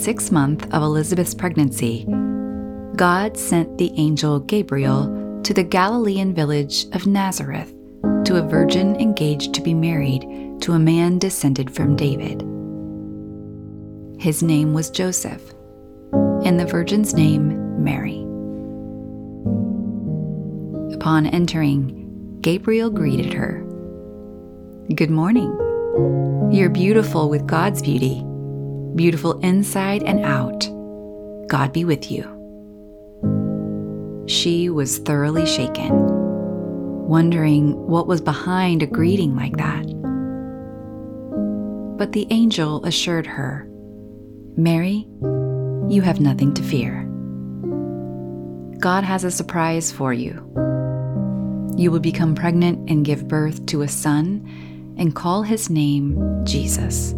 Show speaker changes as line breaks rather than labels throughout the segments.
sixth month of Elizabeth's pregnancy, God sent the angel Gabriel to the Galilean village of Nazareth to a virgin engaged to be married to a man descended from David. His name was Joseph, and the virgin's name Mary. Upon entering, Gabriel greeted her. Good morning. You're beautiful with God's beauty, beautiful inside and out. God be with you. She was thoroughly shaken, wondering what was behind a greeting like that. But the angel assured her, Mary, you have nothing to fear. God has a surprise for you. You will become pregnant and give birth to a son and call his name Jesus.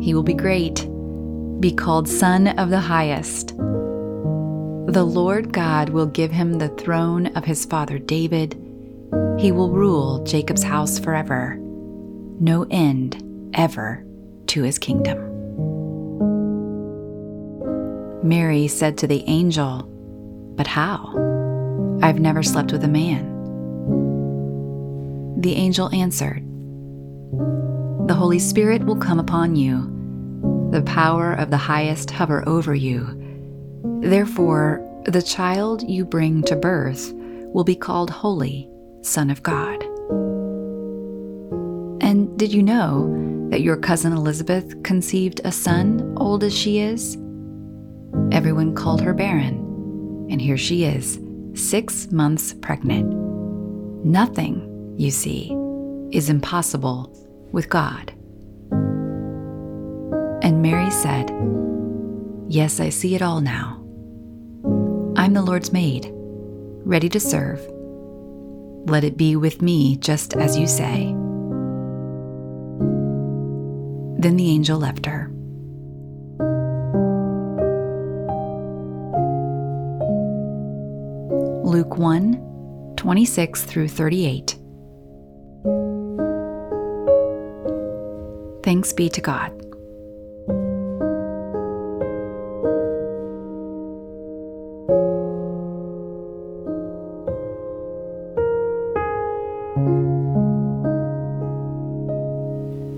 He will be great, be called Son of the Highest. The Lord God will give him the throne of his father David. He will rule Jacob's house forever. No end ever to his kingdom. Mary said to the angel, But how? I've never slept with a man. The angel answered, The Holy Spirit will come upon you, the power of the highest hover over you Therefore, the child you bring to birth will be called Holy, Son of God. And did you know that your cousin Elizabeth conceived a son, old as she is? Everyone called her barren, and here she is, six months pregnant. Nothing, you see, is impossible with God. And Mary said, Yes, I see it all now. I'm the Lord's maid, ready to serve. Let it be with me just as you say. Then the angel left her. Luke 1 26 through 38. Thanks be to God.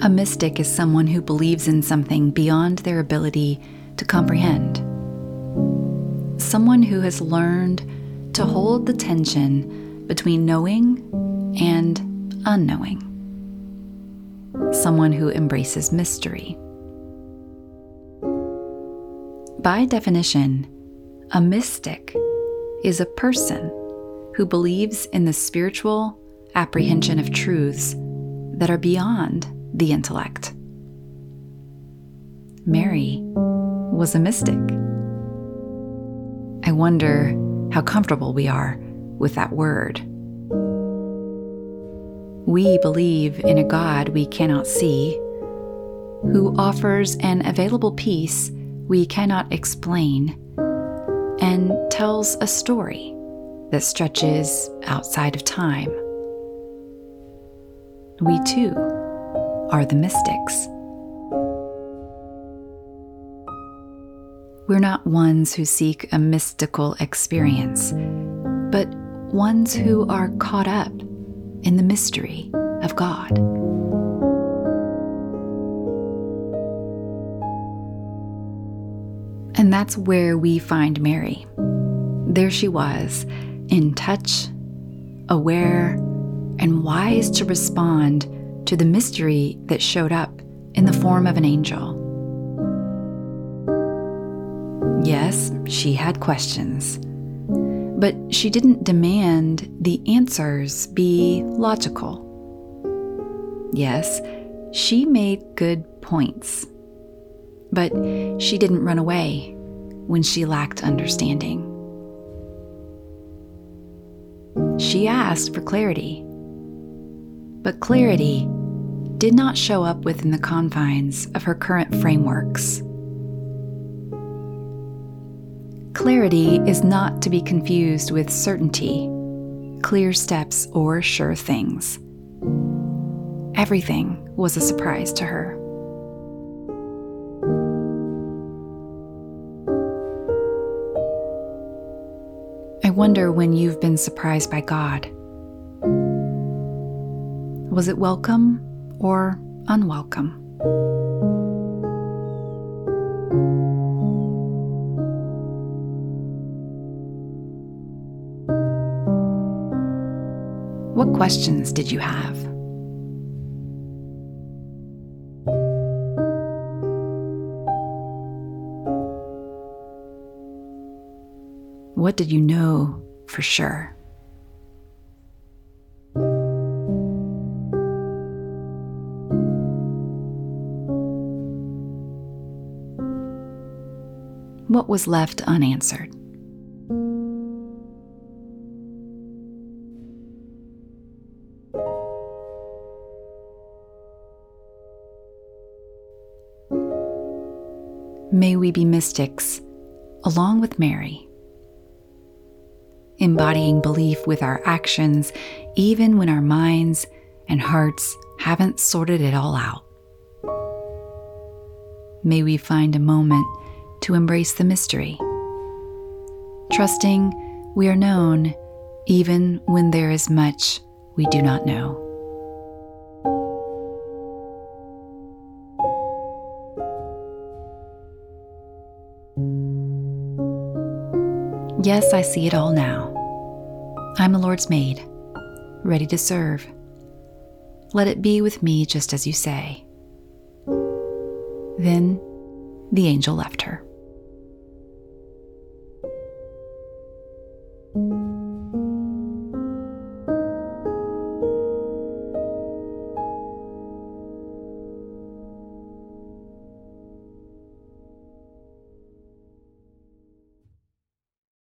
A mystic is someone who believes in something beyond their ability to comprehend. Someone who has learned to hold the tension between knowing and unknowing. Someone who embraces mystery. By definition, a mystic is a person who believes in the spiritual apprehension of truths that are beyond the intellect. Mary was a mystic. I wonder how comfortable we are with that word. We believe in a God we cannot see, who offers an available peace we cannot explain, and tells a story that stretches outside of time. We too are the mystics. We're not ones who seek a mystical experience, but ones who are caught up in the mystery of God. And that's where we find Mary. There she was, in touch, aware, and wise to respond to the mystery that showed up in the form of an angel. Yes, she had questions, but she didn't demand the answers be logical. Yes, she made good points, but she didn't run away when she lacked understanding. She asked for clarity but clarity did not show up within the confines of her current frameworks. Clarity is not to be confused with certainty, clear steps, or sure things. Everything was a surprise to her. I wonder when you've been surprised by God. Was it welcome or unwelcome? Questions did you have? What did you know for sure? What was left unanswered? May we be mystics along with Mary, embodying belief with our actions, even when our minds and hearts haven't sorted it all out. May we find a moment to embrace the mystery, trusting we are known even when there is much we do not know. Yes, I see it all now. I'm the Lord's maid, ready to serve. Let it be with me just as you say. Then the angel left her.